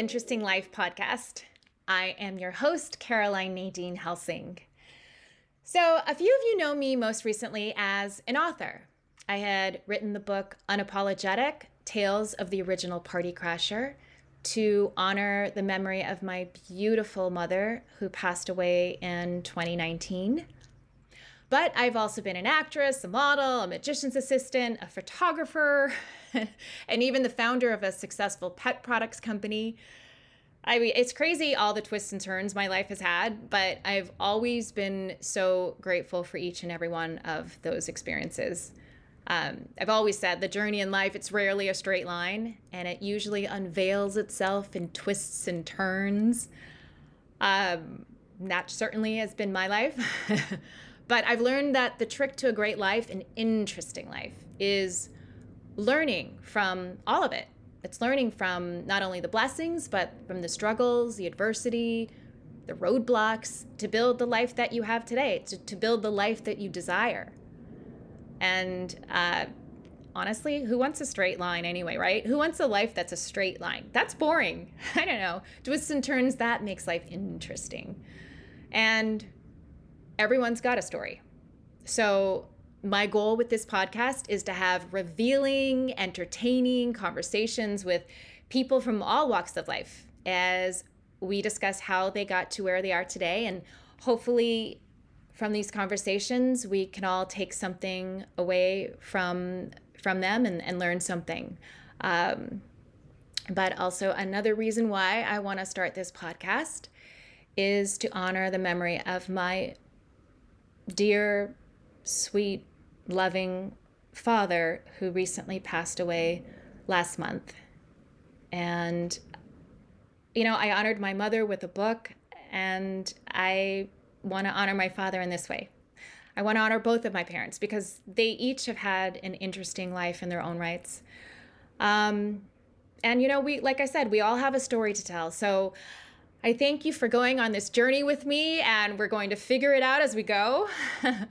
Interesting Life podcast. I am your host, Caroline Nadine Helsing. So, a few of you know me most recently as an author. I had written the book Unapologetic Tales of the Original Party Crasher to honor the memory of my beautiful mother who passed away in 2019. But I've also been an actress, a model, a magician's assistant, a photographer, and even the founder of a successful pet products company. I mean, it's crazy all the twists and turns my life has had, but I've always been so grateful for each and every one of those experiences. Um, I've always said the journey in life, it's rarely a straight line, and it usually unveils itself in twists and turns. Um, that certainly has been my life. but I've learned that the trick to a great life, an interesting life, is learning from all of it. It's learning from not only the blessings, but from the struggles, the adversity, the roadblocks to build the life that you have today, to, to build the life that you desire. And uh, honestly, who wants a straight line anyway, right? Who wants a life that's a straight line? That's boring. I don't know. Twists and turns, that makes life interesting. And everyone's got a story. So, my goal with this podcast is to have revealing, entertaining conversations with people from all walks of life as we discuss how they got to where they are today and hopefully from these conversations we can all take something away from from them and, and learn something um, but also another reason why i want to start this podcast is to honor the memory of my dear sweet loving father who recently passed away last month and you know i honored my mother with a book and i want to honor my father in this way. I want to honor both of my parents because they each have had an interesting life in their own rights. Um, and you know, we like I said, we all have a story to tell. So I thank you for going on this journey with me, and we're going to figure it out as we go.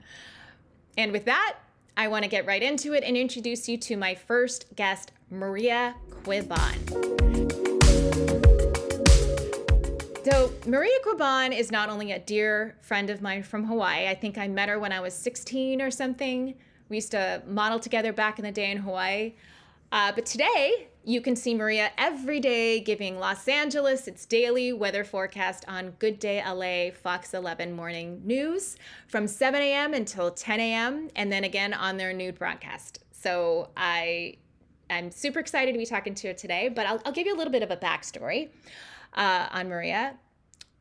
and with that, I want to get right into it and introduce you to my first guest, Maria Quiban. So, Maria Quiban is not only a dear friend of mine from Hawaii. I think I met her when I was 16 or something. We used to model together back in the day in Hawaii. Uh, but today, you can see Maria every day giving Los Angeles its daily weather forecast on Good Day LA Fox 11 morning news from 7 a.m. until 10 a.m. and then again on their nude broadcast. So I I'm super excited to be talking to her today, but I'll, I'll give you a little bit of a backstory uh, on Maria.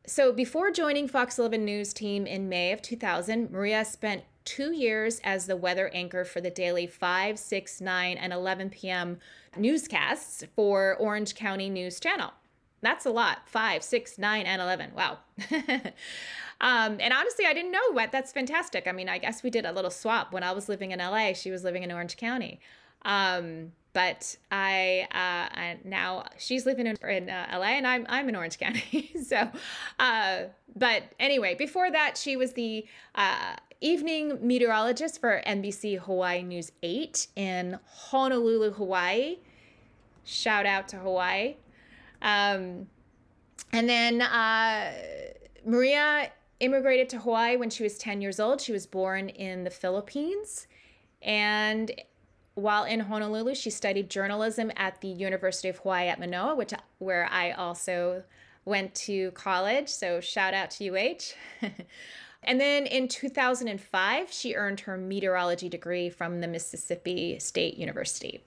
So before joining Fox 11 News team in May of 2000, Maria spent two years as the weather anchor for the daily 5, 6, 9, and 11 p.m. newscasts for Orange County News Channel. That's a lot. 5, 6, 9, and 11. Wow. um, and honestly, I didn't know what. That's fantastic. I mean, I guess we did a little swap. When I was living in LA, she was living in Orange County. Um, but I uh, now she's living in, in uh, LA and I'm I'm in Orange County. so, uh, but anyway, before that, she was the uh, evening meteorologist for NBC Hawaii News 8 in Honolulu, Hawaii. Shout out to Hawaii. Um, and then uh, Maria immigrated to Hawaii when she was 10 years old. She was born in the Philippines. And while in Honolulu, she studied journalism at the University of Hawaii at Manoa, which where I also went to college. So shout out to UH. and then in 2005, she earned her meteorology degree from the Mississippi State University.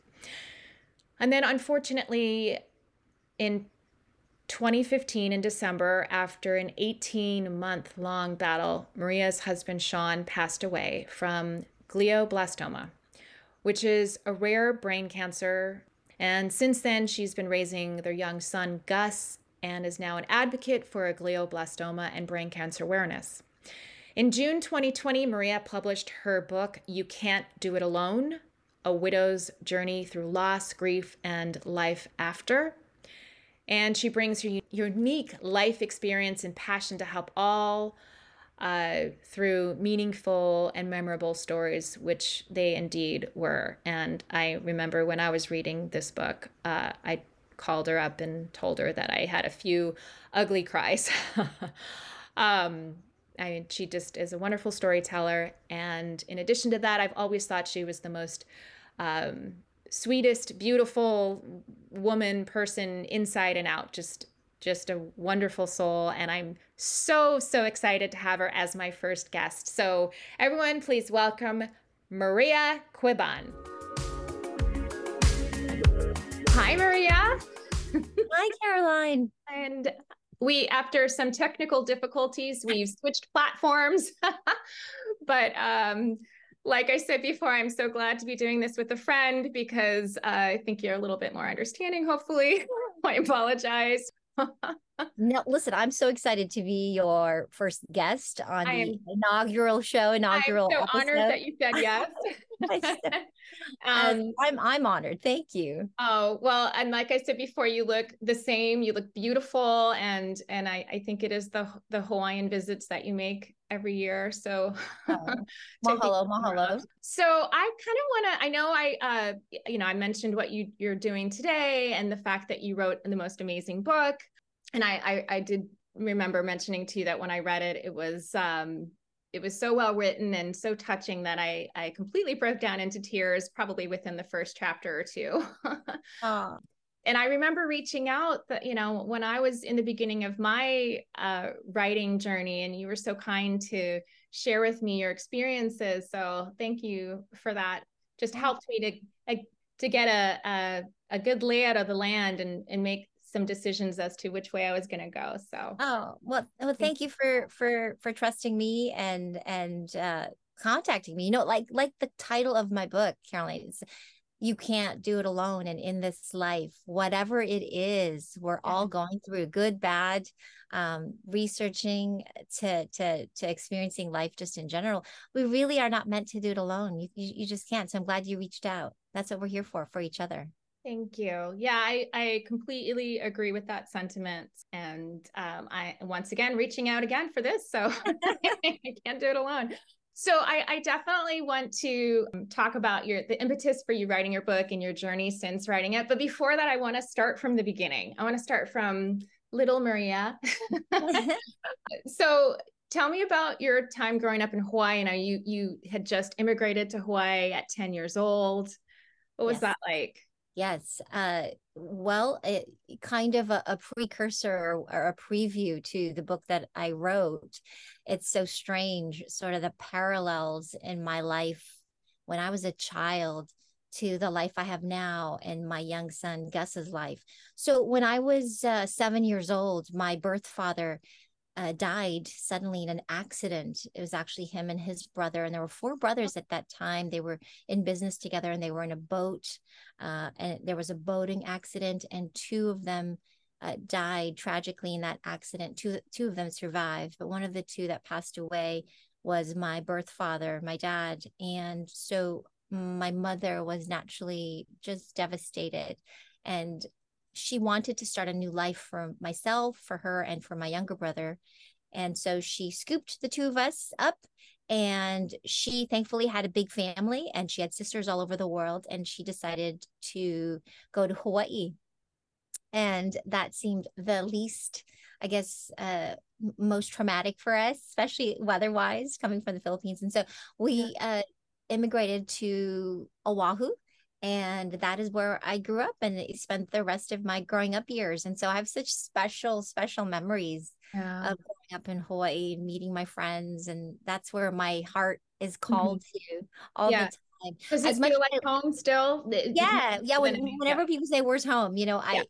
And then unfortunately, in 2015 in December, after an 18 month long battle, Maria's husband Sean passed away from glioblastoma which is a rare brain cancer. And since then, she's been raising their young son, Gus, and is now an advocate for glioblastoma and brain cancer awareness. In June 2020, Maria published her book, You Can't Do It Alone A Widow's Journey Through Loss, Grief, and Life After. And she brings her unique life experience and passion to help all uh, through meaningful and memorable stories, which they indeed were. And I remember when I was reading this book, uh, I called her up and told her that I had a few ugly cries. um, I mean, she just is a wonderful storyteller. And in addition to that, I've always thought she was the most um, sweetest, beautiful woman, person, inside and out. Just, just a wonderful soul. And I'm so, so excited to have her as my first guest. So, everyone, please welcome Maria Quiban. Hi, Maria. Hi, Caroline. And we after some technical difficulties we've switched platforms. But um like i said before i'm so glad to be doing this with a friend because uh, i think you're a little bit more understanding hopefully. I apologize. No listen i'm so excited to be your first guest on I the am, inaugural show inaugural i'm so episode. honored that you said yes um, I'm I'm honored. Thank you. Oh well, and like I said before, you look the same. You look beautiful, and and I I think it is the the Hawaiian visits that you make every year. So oh, mahalo, mahalo. So I kind of want to. I know I uh you know I mentioned what you you're doing today and the fact that you wrote the most amazing book, and I I, I did remember mentioning to you that when I read it, it was um it was so well written and so touching that I I completely broke down into tears probably within the first chapter or two. oh. And I remember reaching out that you know when I was in the beginning of my uh, writing journey, and you were so kind to share with me your experiences. So thank you for that. Just helped me to to get a, a a good layout of the land and and make some decisions as to which way I was going to go. So, oh well, well, thank you for for for trusting me and and uh, contacting me. You know, like like the title of my book, Caroline. It's, you can't do it alone and in this life whatever it is we're all going through good bad um, researching to to to experiencing life just in general we really are not meant to do it alone you, you, you just can't so i'm glad you reached out that's what we're here for for each other Thank you. Yeah, I, I completely agree with that sentiment. And um, I, once again, reaching out again for this. So I can't do it alone. So I, I, definitely want to um, talk about your the impetus for you writing your book and your journey since writing it. But before that, I want to start from the beginning. I want to start from little Maria. so tell me about your time growing up in Hawaii. Now you you had just immigrated to Hawaii at 10 years old. What was yes. that like? Yes. Uh, well, it, kind of a, a precursor or, or, a preview to the book that I wrote. It's so strange, sort of the parallels in my life when I was a child to the life I have now and my young son Gus's life. So when I was uh, seven years old, my birth father uh, died suddenly in an accident. It was actually him and his brother, and there were four brothers at that time. They were in business together, and they were in a boat. Uh, and there was a boating accident, and two of them uh, died tragically in that accident. Two two of them survived, but one of the two that passed away was my birth father, my dad, and so my mother was naturally just devastated and she wanted to start a new life for myself, for her, and for my younger brother. And so she scooped the two of us up. And she thankfully had a big family and she had sisters all over the world. And she decided to go to Hawaii. And that seemed the least, I guess, uh, most traumatic for us, especially weather wise, coming from the Philippines. And so we uh, immigrated to Oahu and that is where I grew up and spent the rest of my growing up years. And so I have such special, special memories yeah. of growing up in Hawaii and meeting my friends, and that's where my heart is mm-hmm. called mm-hmm. to all yeah. the time. Does it feel like home still? Yeah, yeah. When, whenever yeah. people say "Where's home," you know, I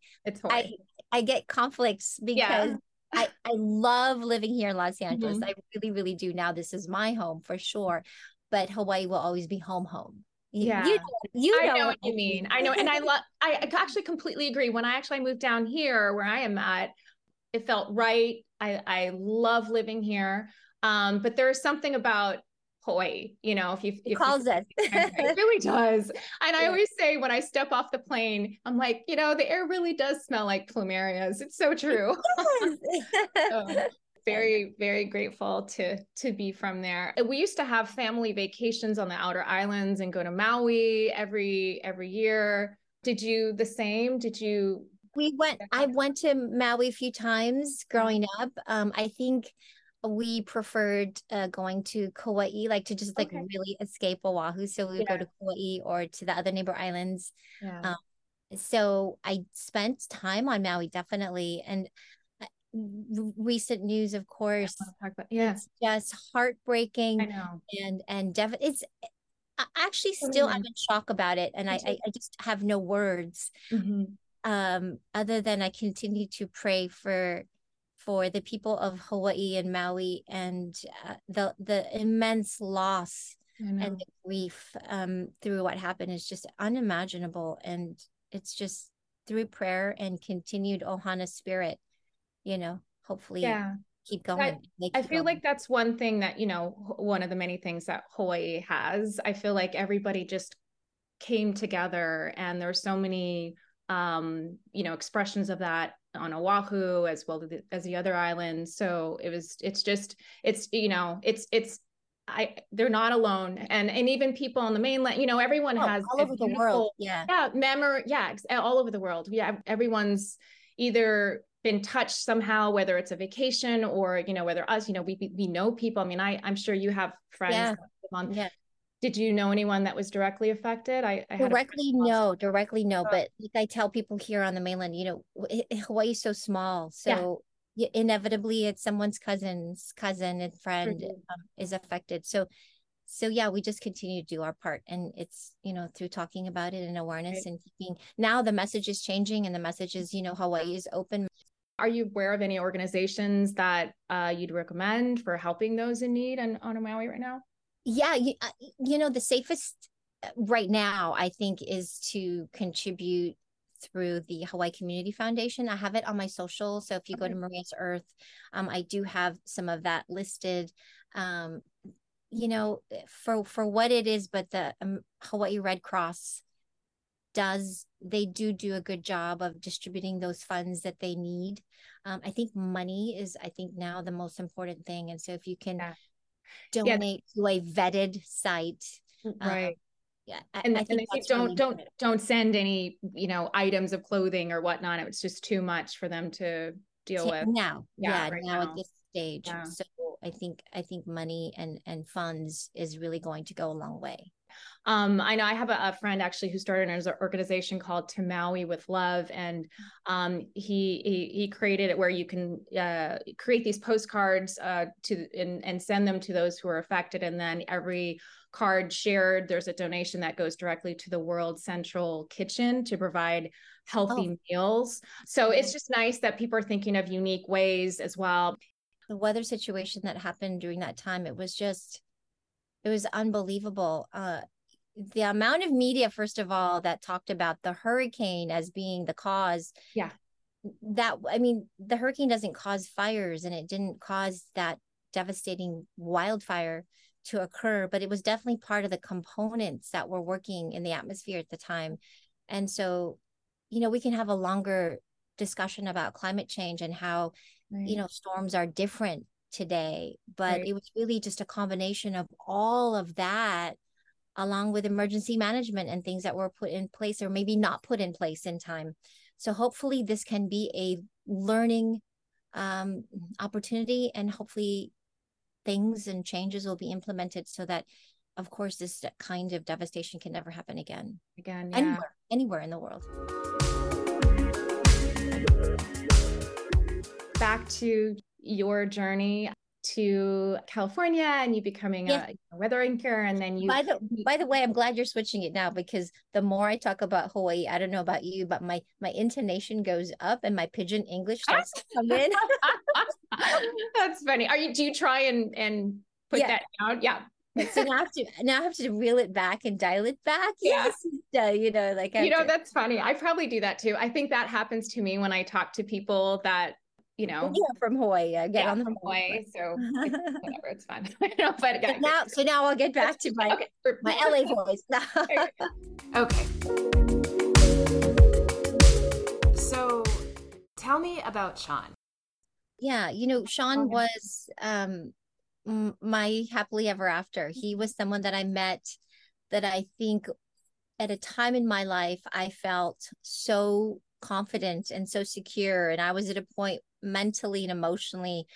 I I get conflicts because. I, I love living here in Los Angeles. Mm-hmm. I really, really do. Now, this is my home for sure, but Hawaii will always be home, home yeah. you, you know, I know what you mean. I know and i love i actually completely agree. When i actually moved down here where i am at it felt right. I i love living here. Um but there is something about Hawaii, you know, if you if calls it, it really does. And I always say when I step off the plane, I'm like, you know, the air really does smell like plumerias. It's so true. so, very very grateful to to be from there we used to have family vacations on the outer islands and go to maui every every year did you the same did you We went. I went to Maui a few times growing up. Um, I think we preferred uh, going to Kauai, like to just like okay. really escape Oahu. So we would yeah. go to Kauai or to the other neighbor islands. Yeah. Um, so I spent time on Maui definitely, and uh, recent news, of course. About, yeah, it's just heartbreaking. I know, and and def- it's actually still I'm in shock about it, and I, I, I just have no words. Mm-hmm. Um, other than I continue to pray for for the people of Hawaii and Maui and uh, the the immense loss and the grief um, through what happened is just unimaginable, and it's just through prayer and continued ohana spirit, you know, hopefully yeah keep going. I, I feel going. like that's one thing that, you know, one of the many things that Hawaii has. I feel like everybody just came together and there's so many um, you know, expressions of that on Oahu as well as the other islands. So it was it's just it's you know, it's it's I they're not alone and and even people on the mainland you know everyone oh, has all over the world yeah yeah memory yeah all over the world yeah everyone's either been touched somehow whether it's a vacation or you know whether us you know we we know people i mean i i'm sure you have friends yeah. on yeah did you know anyone that was directly affected i, I directly no directly no oh. but like i tell people here on the mainland you know hawaii's so small so yeah. inevitably it's someone's cousin's cousin and friend mm-hmm. um, is affected so so yeah we just continue to do our part and it's you know through talking about it and awareness right. and keeping now the message is changing and the message is you know hawaii is open are you aware of any organizations that uh, you'd recommend for helping those in need on, on Maui right now? Yeah, you, uh, you know, the safest uh, right now, I think, is to contribute through the Hawaii Community Foundation. I have it on my social. So if you okay. go to Maria's Earth, um, I do have some of that listed. Um, you know, for for what it is, but the um, Hawaii Red Cross does they do do a good job of distributing those funds that they need. Um, i think money is i think now the most important thing. And so if you can yeah. donate yeah. to a vetted site um, right. um, yeah and, I, and don't really don't don't send any you know items of clothing or whatnot it's just too much for them to deal with. now yeah, yeah right now, now, at this stage. So i think i think money and and funds is really going to go a long way um, I know I have a, a, friend actually who started an organization called To Maui with Love, and um, he, he, he created it where you can uh, create these postcards uh, to and, and send them to those who are affected, and then every card shared, there's a donation that goes directly to the World Central Kitchen to provide healthy oh. meals. So it's just nice that people are thinking of unique ways as well. The weather situation that happened during that time, it was just it was unbelievable. Uh, the amount of media, first of all, that talked about the hurricane as being the cause. Yeah. That, I mean, the hurricane doesn't cause fires and it didn't cause that devastating wildfire to occur, but it was definitely part of the components that were working in the atmosphere at the time. And so, you know, we can have a longer discussion about climate change and how, right. you know, storms are different today but right. it was really just a combination of all of that along with emergency management and things that were put in place or maybe not put in place in time. So hopefully this can be a learning um, opportunity and hopefully things and changes will be implemented so that of course this kind of devastation can never happen again. Again yeah. anywhere anywhere in the world. Back to your journey to California and you becoming yeah. a, a weather anchor and then you by the by the way I'm glad you're switching it now because the more I talk about Hawaii I don't know about you but my my intonation goes up and my pidgin English starts to come in that's funny are you do you try and and put yeah. that down yeah so now I have to now I have to reel it back and dial it back. Yes, yeah. you know, like you know, to... that's funny. I probably do that too. I think that happens to me when I talk to people that you know yeah, from Hawaii. I get yeah, on the from Hawaii, so it's, whatever, it's fun. know, but, but now, so now I'll get back to my okay. my LA voice. okay. So, tell me about Sean. Yeah, you know, Sean okay. was um my happily ever after. He was someone that I met that I think at a time in my life I felt so confident and so secure. And I was at a point mentally and emotionally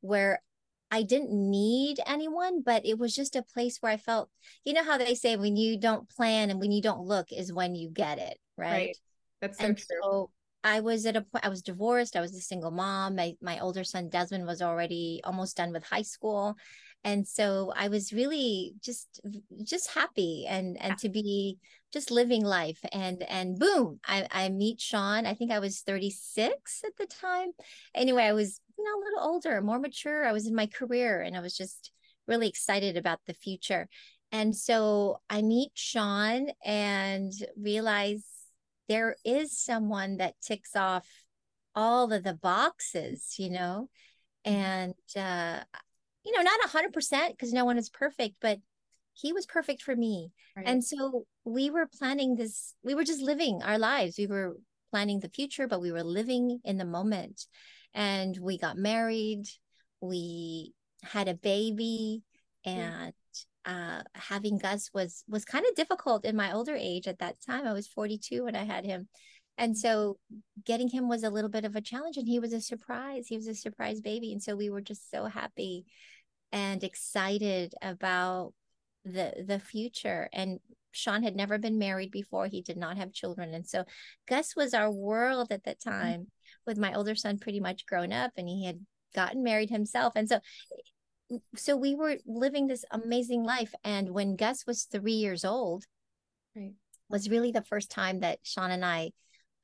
where I didn't need anyone, but it was just a place where I felt, you know how they say when you don't plan and when you don't look is when you get it, right? right. That's so and true. So I was at a point I was divorced, I was a single mom. My my older son Desmond was already almost done with high school. And so I was really just just happy and and to be just living life. And and boom I, I meet sean. I think i was 36 at the time. Anyway i was you know a little older more mature. I was in my career and i was just really excited about the future. And so i meet sean and realize there is someone that ticks off all of the boxes you know? Mm-hmm. and uh you know not 100% because no one is perfect but he was perfect for me. Right. And so we were planning this, we were just living our lives. We were planning the future, but we were living in the moment. And we got married, we had a baby, and yeah. uh, having Gus was was kind of difficult in my older age at that time. I was 42 when I had him. And so getting him was a little bit of a challenge and he was a surprise. He was a surprise baby. And so we were just so happy and excited about the the future and Sean had never been married before. He did not have children. And so Gus was our world at that mm-hmm. time, mm-hmm. with my older son pretty much grown up and he had gotten married himself. And so so we were living this amazing life. And when Gus was three years old, right. was really the first time that Sean and I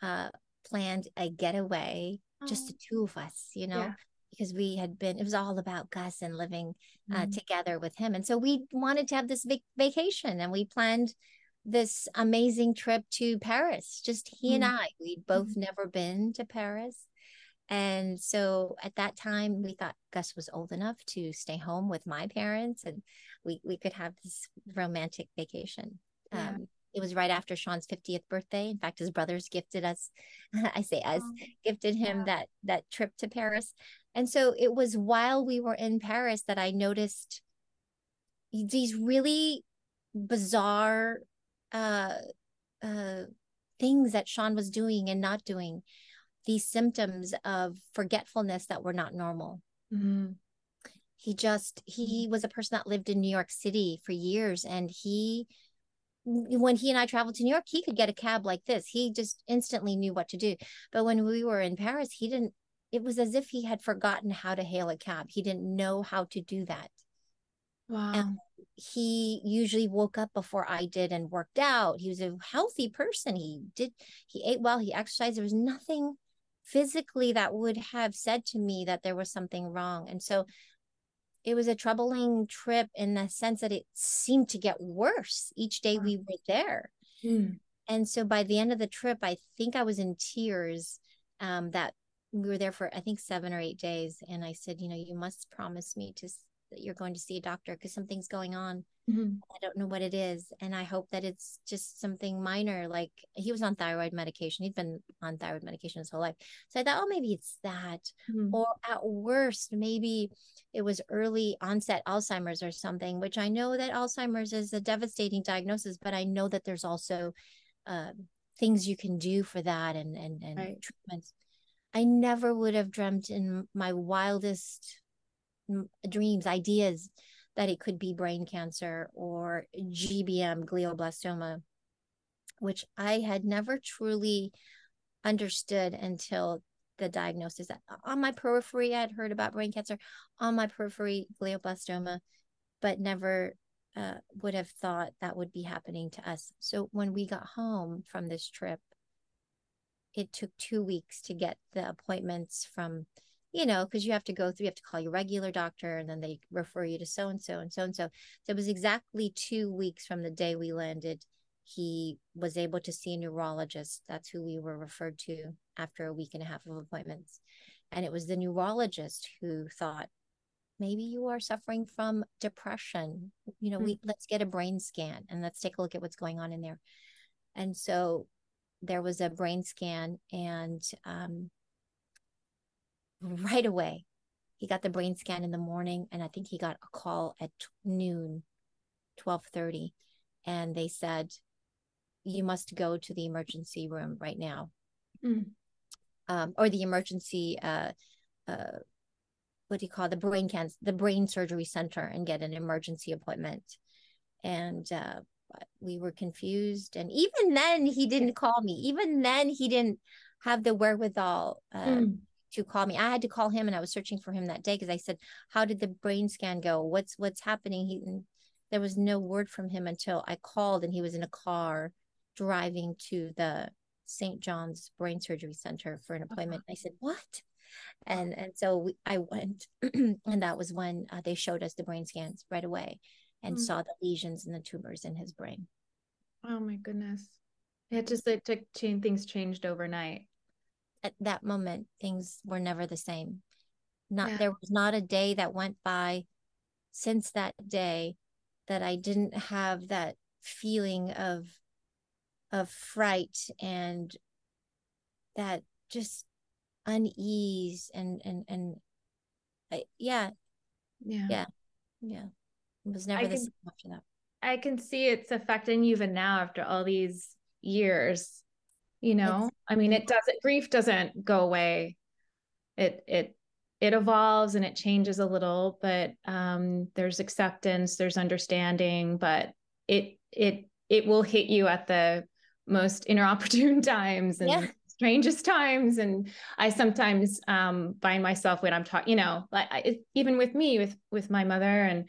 uh, planned a getaway, oh. just the two of us, you know. Yeah because we had been it was all about gus and living uh, mm-hmm. together with him and so we wanted to have this big vacation and we planned this amazing trip to paris just he mm-hmm. and i we'd both mm-hmm. never been to paris and so at that time we thought gus was old enough to stay home with my parents and we we could have this romantic vacation yeah. um, it was right after Sean's 50th birthday. In fact, his brothers gifted us, I say us, oh, gifted him yeah. that that trip to Paris. And so it was while we were in Paris that I noticed these really bizarre uh, uh, things that Sean was doing and not doing, these symptoms of forgetfulness that were not normal. Mm-hmm. He just, he was a person that lived in New York City for years and he, when he and I traveled to New York, he could get a cab like this. He just instantly knew what to do. But when we were in Paris, he didn't it was as if he had forgotten how to hail a cab. He didn't know how to do that. Wow. And he usually woke up before I did and worked out. He was a healthy person. He did, he ate well, he exercised. There was nothing physically that would have said to me that there was something wrong. And so it was a troubling trip in the sense that it seemed to get worse each day we were there. Hmm. And so by the end of the trip, I think I was in tears um, that we were there for I think seven or eight days, and I said, you know, you must promise me to that you're going to see a doctor because something's going on. Mm-hmm. I don't know what it is, and I hope that it's just something minor. Like he was on thyroid medication; he'd been on thyroid medication his whole life. So I thought, oh, maybe it's that, mm-hmm. or at worst, maybe it was early onset Alzheimer's or something. Which I know that Alzheimer's is a devastating diagnosis, but I know that there's also uh, things you can do for that and and and right. treatments. I never would have dreamt in my wildest dreams, ideas that it could be brain cancer or GBM, glioblastoma, which I had never truly understood until the diagnosis. On my periphery, I had heard about brain cancer, on my periphery, glioblastoma, but never uh, would have thought that would be happening to us. So when we got home from this trip, it took two weeks to get the appointments from you know because you have to go through you have to call your regular doctor and then they refer you to so and so and so and so. So it was exactly two weeks from the day we landed he was able to see a neurologist. That's who we were referred to after a week and a half of appointments. And it was the neurologist who thought maybe you are suffering from depression. You know mm-hmm. we let's get a brain scan and let's take a look at what's going on in there. And so there was a brain scan and um, right away he got the brain scan in the morning and i think he got a call at noon 12:30 and they said you must go to the emergency room right now mm. um, or the emergency uh, uh, what do you call it? the brain cancer the brain surgery center and get an emergency appointment and uh, we were confused and even then he didn't call me even then he didn't have the wherewithal uh, mm. To call me i had to call him and i was searching for him that day because i said how did the brain scan go what's what's happening he there was no word from him until i called and he was in a car driving to the st john's brain surgery center for an appointment uh-huh. i said what and and so we, i went and that was when uh, they showed us the brain scans right away and mm. saw the lesions and the tumors in his brain. Oh my goodness. It just it took change things changed overnight. At that moment, things were never the same. Not yeah. there was not a day that went by since that day that I didn't have that feeling of of fright and that just unease and and and I, yeah yeah yeah yeah it was never I the can, same after that. I can see it's affecting you even now after all these years. You know, it's, I mean, it doesn't grief doesn't go away. It it it evolves and it changes a little, but um, there's acceptance, there's understanding, but it it it will hit you at the most inopportune times and yeah. strangest times and i sometimes um find myself when i'm talking you know like I, even with me with with my mother and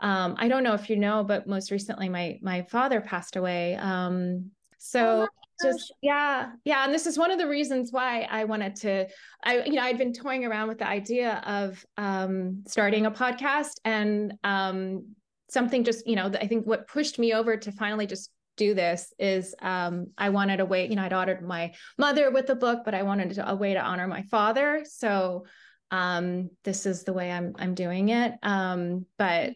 um, I don't know if you know, but most recently my my father passed away. Um, so oh just yeah, yeah, and this is one of the reasons why I wanted to. I you know I'd been toying around with the idea of um, starting a podcast, and um, something just you know I think what pushed me over to finally just do this is um, I wanted a way. You know I'd honored my mother with the book, but I wanted a way to honor my father. So um, this is the way I'm I'm doing it. Um, but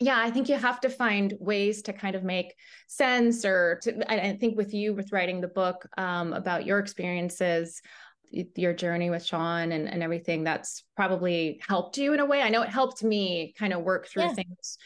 yeah i think you have to find ways to kind of make sense or to i, think with you with writing the book um, about your experiences your journey with sean and, and everything that's probably helped you in a way. I know it helped me kind of work through yeah. things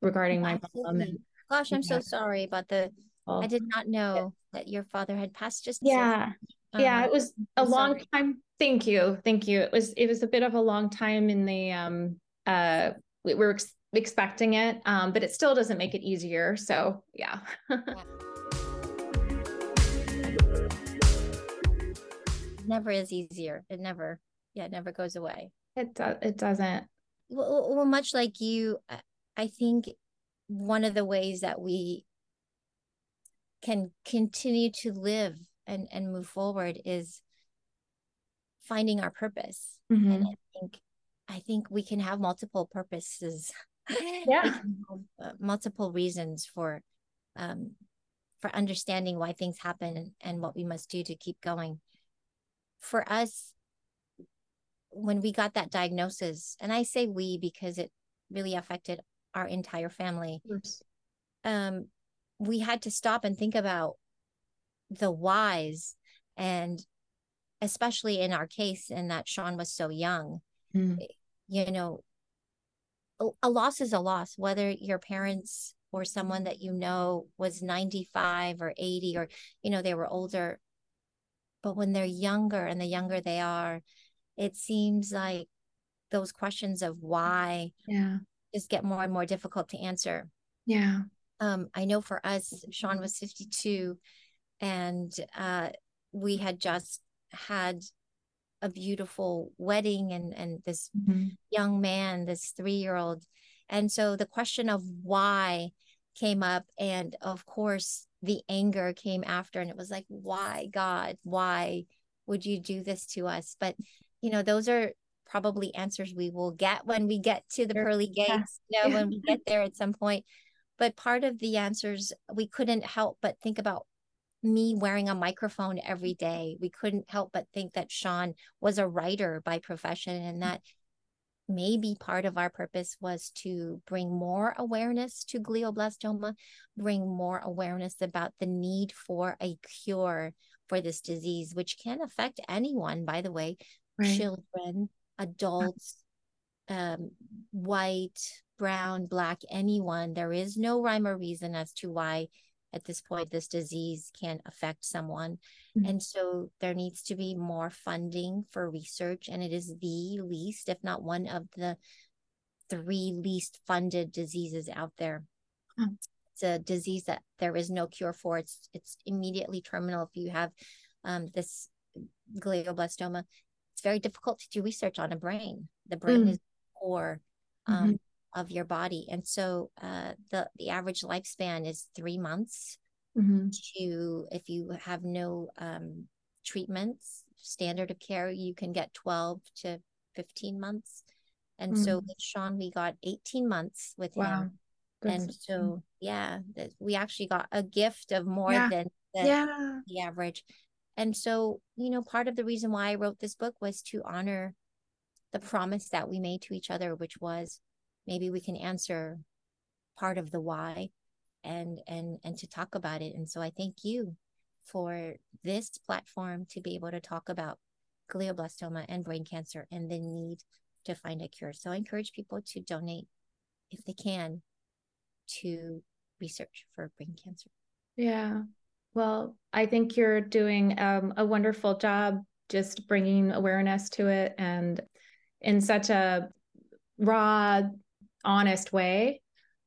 regarding my mom and gosh i'm so sorry about the i did not know yeah. that your father had passed just yeah. um, yeah it was a I'm long sorry. time. Thank you. Thank you. It was it was a bit of a long time in the um uh we were expecting it, um, but it still doesn't make it easier. So yeah. never is easier. It never, yeah, it never goes away. It does. It doesn't. Well, well, much like you, I think one of the ways that we can continue to live and and move forward is finding our purpose. Mm-hmm. And I think I think we can have multiple purposes yeah. Uh, multiple reasons for um for understanding why things happen and, and what we must do to keep going. For us when we got that diagnosis and i say we because it really affected our entire family um we had to stop and think about the whys and especially in our case in that sean was so young mm. you know a loss is a loss, whether your parents or someone that you know was 95 or 80 or, you know, they were older. But when they're younger and the younger they are, it seems like those questions of why yeah. just get more and more difficult to answer. Yeah. Um, I know for us, Sean was 52 and uh, we had just had a beautiful wedding and and this mm-hmm. young man this 3-year-old and so the question of why came up and of course the anger came after and it was like why god? Why would you do this to us? But you know those are probably answers we will get when we get to the pearly gates yeah. you know when we get there at some point. But part of the answers we couldn't help but think about me wearing a microphone every day. We couldn't help but think that Sean was a writer by profession and that maybe part of our purpose was to bring more awareness to glioblastoma, bring more awareness about the need for a cure for this disease, which can affect anyone, by the way, right. children, adults, um, white, brown, black, anyone. There is no rhyme or reason as to why at this point this disease can affect someone. Mm-hmm. And so there needs to be more funding for research. And it is the least, if not one of the three least funded diseases out there. Mm-hmm. It's a disease that there is no cure for. It's it's immediately terminal if you have um, this glioblastoma. It's very difficult to do research on a brain. The brain mm. is core um, mm-hmm. Of your body, and so uh, the the average lifespan is three months. Mm-hmm. To if you have no um, treatments, standard of care, you can get twelve to fifteen months. And mm. so with Sean, we got 18 months with wow. him and so yeah that we actually got a gift of more yeah. than the, yeah. the average and so you know part of the reason why i wrote this book was to honor the promise that we made to each other which was maybe we can answer part of the why and and and to talk about it and so i thank you for this platform to be able to talk about glioblastoma and brain cancer and the need to find a cure so i encourage people to donate if they can to research for brain cancer. Yeah. Well, I think you're doing um, a wonderful job just bringing awareness to it and in such a raw, honest way.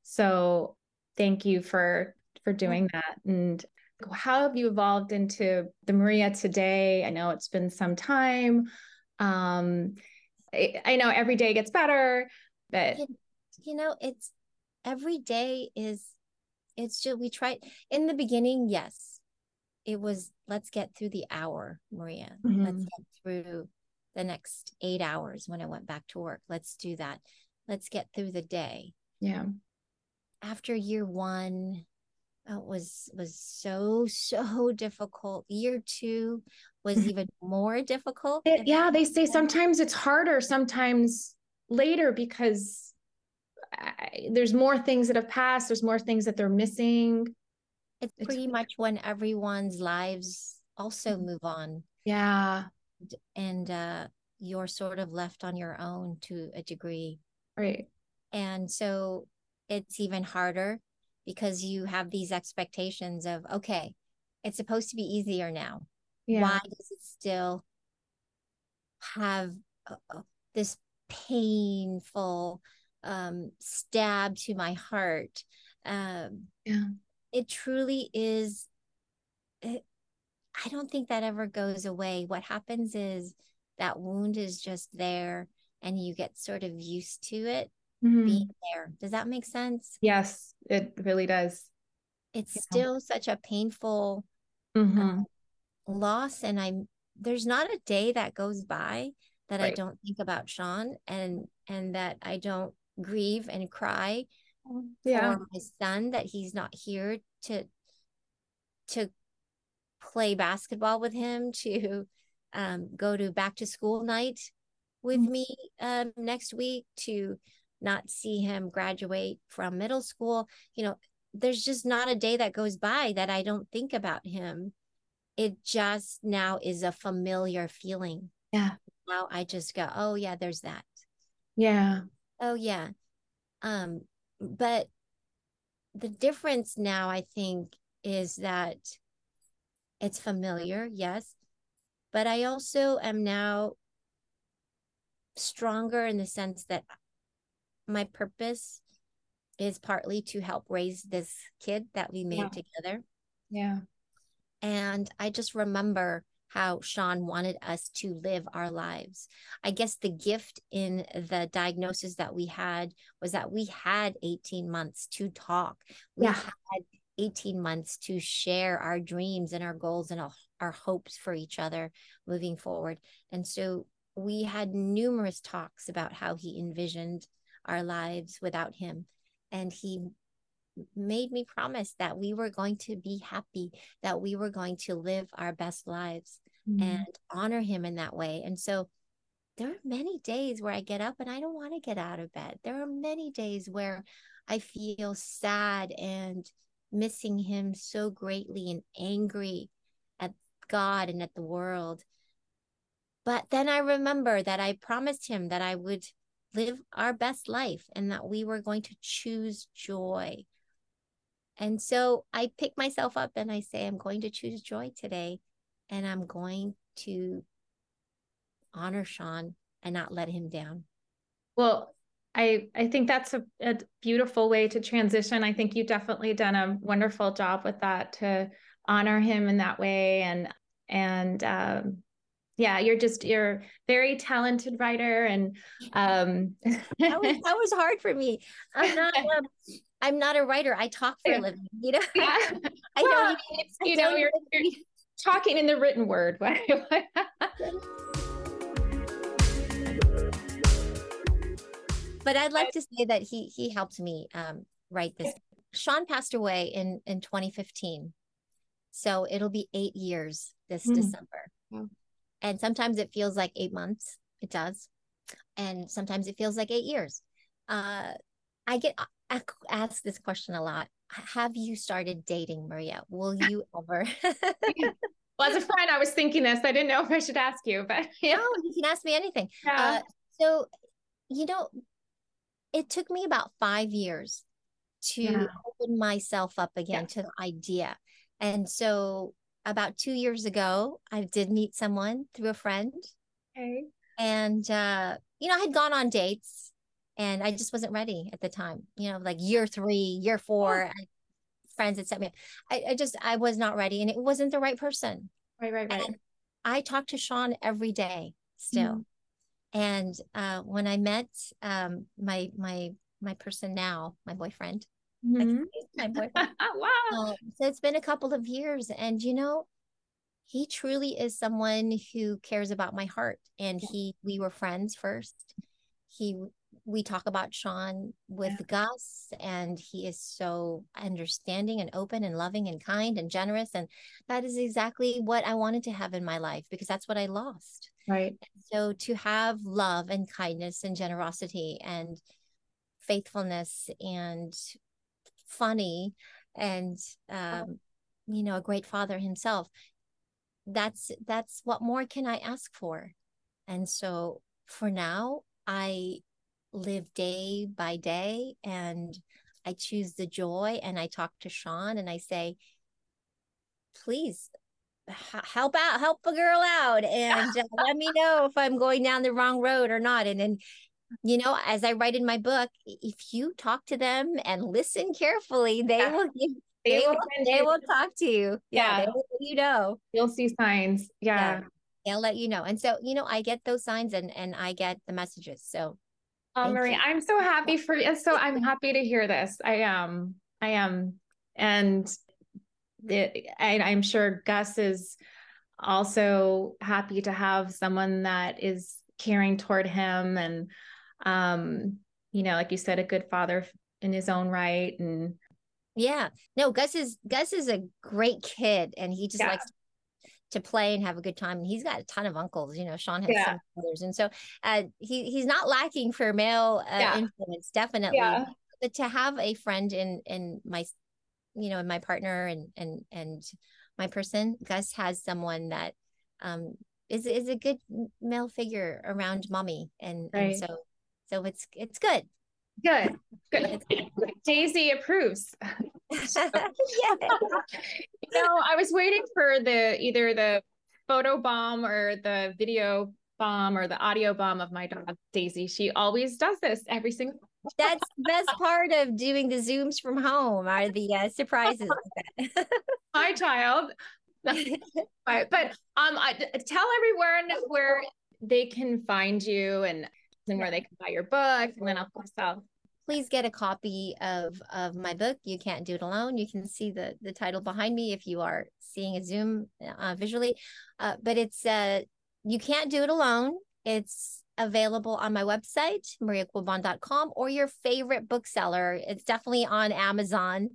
So thank you for for doing that. And how have you evolved into the Maria today? I know it's been some time. Um, I, I know every day gets better, but you know, it's every day is it's just we try in the beginning yes it was let's get through the hour maria mm-hmm. let's get through the next eight hours when i went back to work let's do that let's get through the day. Yeah. After year one it was was so so difficult. Year two was mm-hmm. even more difficult it, yeah they say sometimes it's harder sometimes later because I, there's more things that have passed there's more things that they're missing. It's pretty it's, much when everyone's lives also mm-hmm. move on. Yeah. And uh you're sort of left on your own to a degree right and so it's even harder because you have these expectations of okay it's supposed to be easier now yeah. why does it still have uh, uh this painful um, stab to my heart. Um, yeah. It truly is. It, I don't think that ever goes away. What happens is that wound is just there and you get sort of used to it mm-hmm. being there. Does that make sense? Yes, it really does. It's yeah. still such a painful mm-hmm. um, loss. And I'm, there's not a day that goes by that right. I don't think about Sean and, and that I don't grieve and cry yeah. for my son that he's not here to to play basketball with him to um, go to back to school night with mm-hmm. me um, next week to not see him graduate from middle school. You know there's just not a day that goes by that i don't think about him. It just now is a familiar feeling. Yeah. Now i just go oh yeah there's that. Yeah. Oh yeah. Um, but the difference now, I think, is that it's familiar, yes, but I also am now stronger in the sense that my purpose is partly to help raise this kid that we made yeah. together. Yeah. And I just remember how Sean wanted us to live our lives. I guess the gift in the diagnosis that we had was that we had 18 months to talk. We yeah. had 18 months to share our dreams and our goals and our hopes for each other moving forward. And so we had numerous talks about how he envisioned our lives without him. And he made me promise that we were going to be happy, that we were going to live our best lives mm-hmm. and honor him in that way. And so there are many days where I get up and I don't want to get out of bed. There are many days where I feel sad and missing him so greatly and angry at God and at the world. But then I remember that I promised him that I would live our best life and that we were going to choose joy And so I pick myself up and I say, I'm going to choose joy today. And I'm going to honor Sean and not let him down. Well, I I think that's a, a beautiful way to transition. I think you've definitely done a wonderful job with that to honor him in that way and and um, yeah you're just you're very talented writer and um that, was, that was hard for me i'm not um, i'm not a writer i talk for a living you know yeah. i well, don't even, you know you're, you're talking in the written word but I'd like to say that he he helped me um, write this. Sean passed away in in 2015, so it'll be eight years this mm. December. And sometimes it feels like eight months. It does, and sometimes it feels like eight years. Uh, I get asked this question a lot. Have you started dating, Maria? Will you ever? well, as a friend, I was thinking this. I didn't know if I should ask you, but yeah. no, you can ask me anything. Yeah. Uh, so, you know, it took me about five years to yeah. open myself up again yeah. to the idea. And so about two years ago, I did meet someone through a friend. Okay. And uh, you know, I had gone on dates and I just wasn't ready at the time. You know, like year three, year four, oh. friends had set me up. I, I just I was not ready and it wasn't the right person. Right, right, right. And I talked to Sean every day still. Mm-hmm. And uh, when I met um, my my my person now, my boyfriend, mm-hmm. my boyfriend. wow! Um, so it's been a couple of years, and you know, he truly is someone who cares about my heart. And he, we were friends first. He, we talk about Sean with yeah. Gus, and he is so understanding and open and loving and kind and generous. And that is exactly what I wanted to have in my life because that's what I lost. Right. So to have love and kindness and generosity and faithfulness and funny and um, you know a great father himself that's that's what more can i ask for. And so for now i live day by day and i choose the joy and i talk to sean and i say please help out help a girl out and uh, let me know if i'm going down the wrong road or not. And then you know as i write in my book if you talk to them and listen carefully they yeah. will give they, they will they will talk to you. Yeah, yeah. Will, you know. You'll see signs. Yeah. yeah. They'll let you know. And so you know i get those signs and and i get the messages. So oh marie you. i'm so happy for you. So i'm happy to hear this. I am i am. And it, I, I'm sure Gus is also happy to have someone that is caring toward him and um you know like you said a good father in his own right and yeah no gus is gus is a great kid and he just yeah. likes to play and have a good time and he's got a ton of uncles you know sean has yeah. some brothers and so uh he he's not lacking for male uh, yeah. influence definitely yeah. but to have a friend in in my you know, and my partner and and and my person, Gus has someone that um is is a good male figure around mommy, and, right. and so so it's it's good. Good, good. Daisy approves. yeah. you know, I was waiting for the either the photo bomb or the video bomb or the audio bomb of my dog Daisy. She always does this every single that's best part of doing the zooms from home are the uh, surprises my child but, but um I, tell everyone where they can find you and and where they can buy your book and then of course I'll please get a copy of of my book you can't do it alone you can see the the title behind me if you are seeing a zoom uh, visually uh, but it's uh you can't do it alone it's available on my website, mariaquiban.com, or your favorite bookseller. It's definitely on Amazon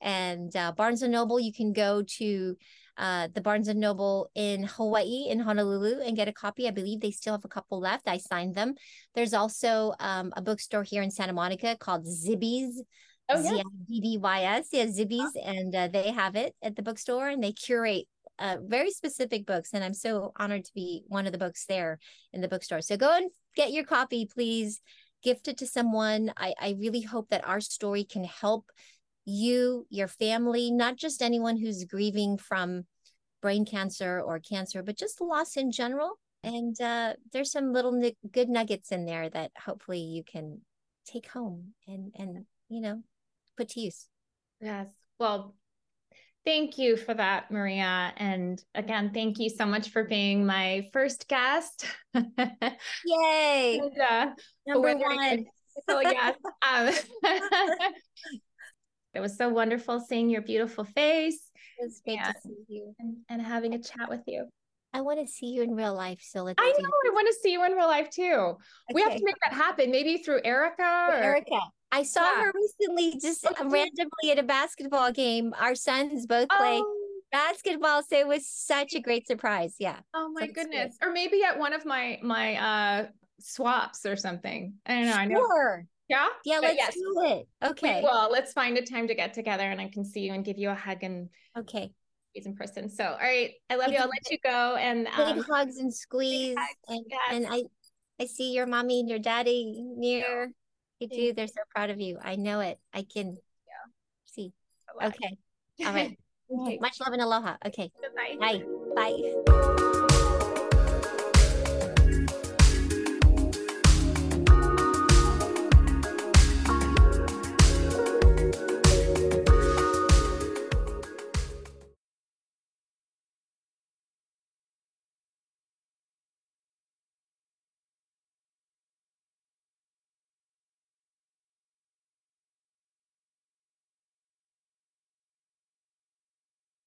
and uh, Barnes and Noble. You can go to uh, the Barnes and Noble in Hawaii, in Honolulu, and get a copy. I believe they still have a couple left. I signed them. There's also um, a bookstore here in Santa Monica called Zibby's. Oh, yeah. Z-I-B-B-Y-S. Yeah, Zibby's. And uh, they have it at the bookstore and they curate uh, very specific books, and I'm so honored to be one of the books there in the bookstore. So go and get your copy, please. Gift it to someone. I, I really hope that our story can help you, your family, not just anyone who's grieving from brain cancer or cancer, but just loss in general. And uh, there's some little n- good nuggets in there that hopefully you can take home and and you know put to use. Yes. Well, thank you for that, Maria. And again, thank you so much for being my first guest. Yay! and, uh, Number one. So yes. Um, it was so wonderful seeing your beautiful face. It was great and, to see you and, and, having a chat with you. I want to see you in real life. So let's. I know. I want to see you in real life too. Okay. We have to make that happen. Maybe through Erica. Or... Erica. I saw yeah. her recently, just okay. randomly at a basketball game. Our sons both play oh. basketball, so it was such a great surprise. Yeah. Oh my so goodness! Or maybe at one of my my uh swaps or something. I don't know. Sure. I know. Yeah. Yeah. Let's yes. do it. Okay. Well, let's find a time to get together, and I can see you and give you a hug and. Okay. In person. So, all right, I love you. I'll let you go and um, big hugs and squeeze. Hugs. And, yes. and I, I see your mommy and your daddy near. You do. They're so proud of you. I know it. I can yeah. see. Okay. All right. okay. Much love and aloha. Okay. Bye. Bye. Bye.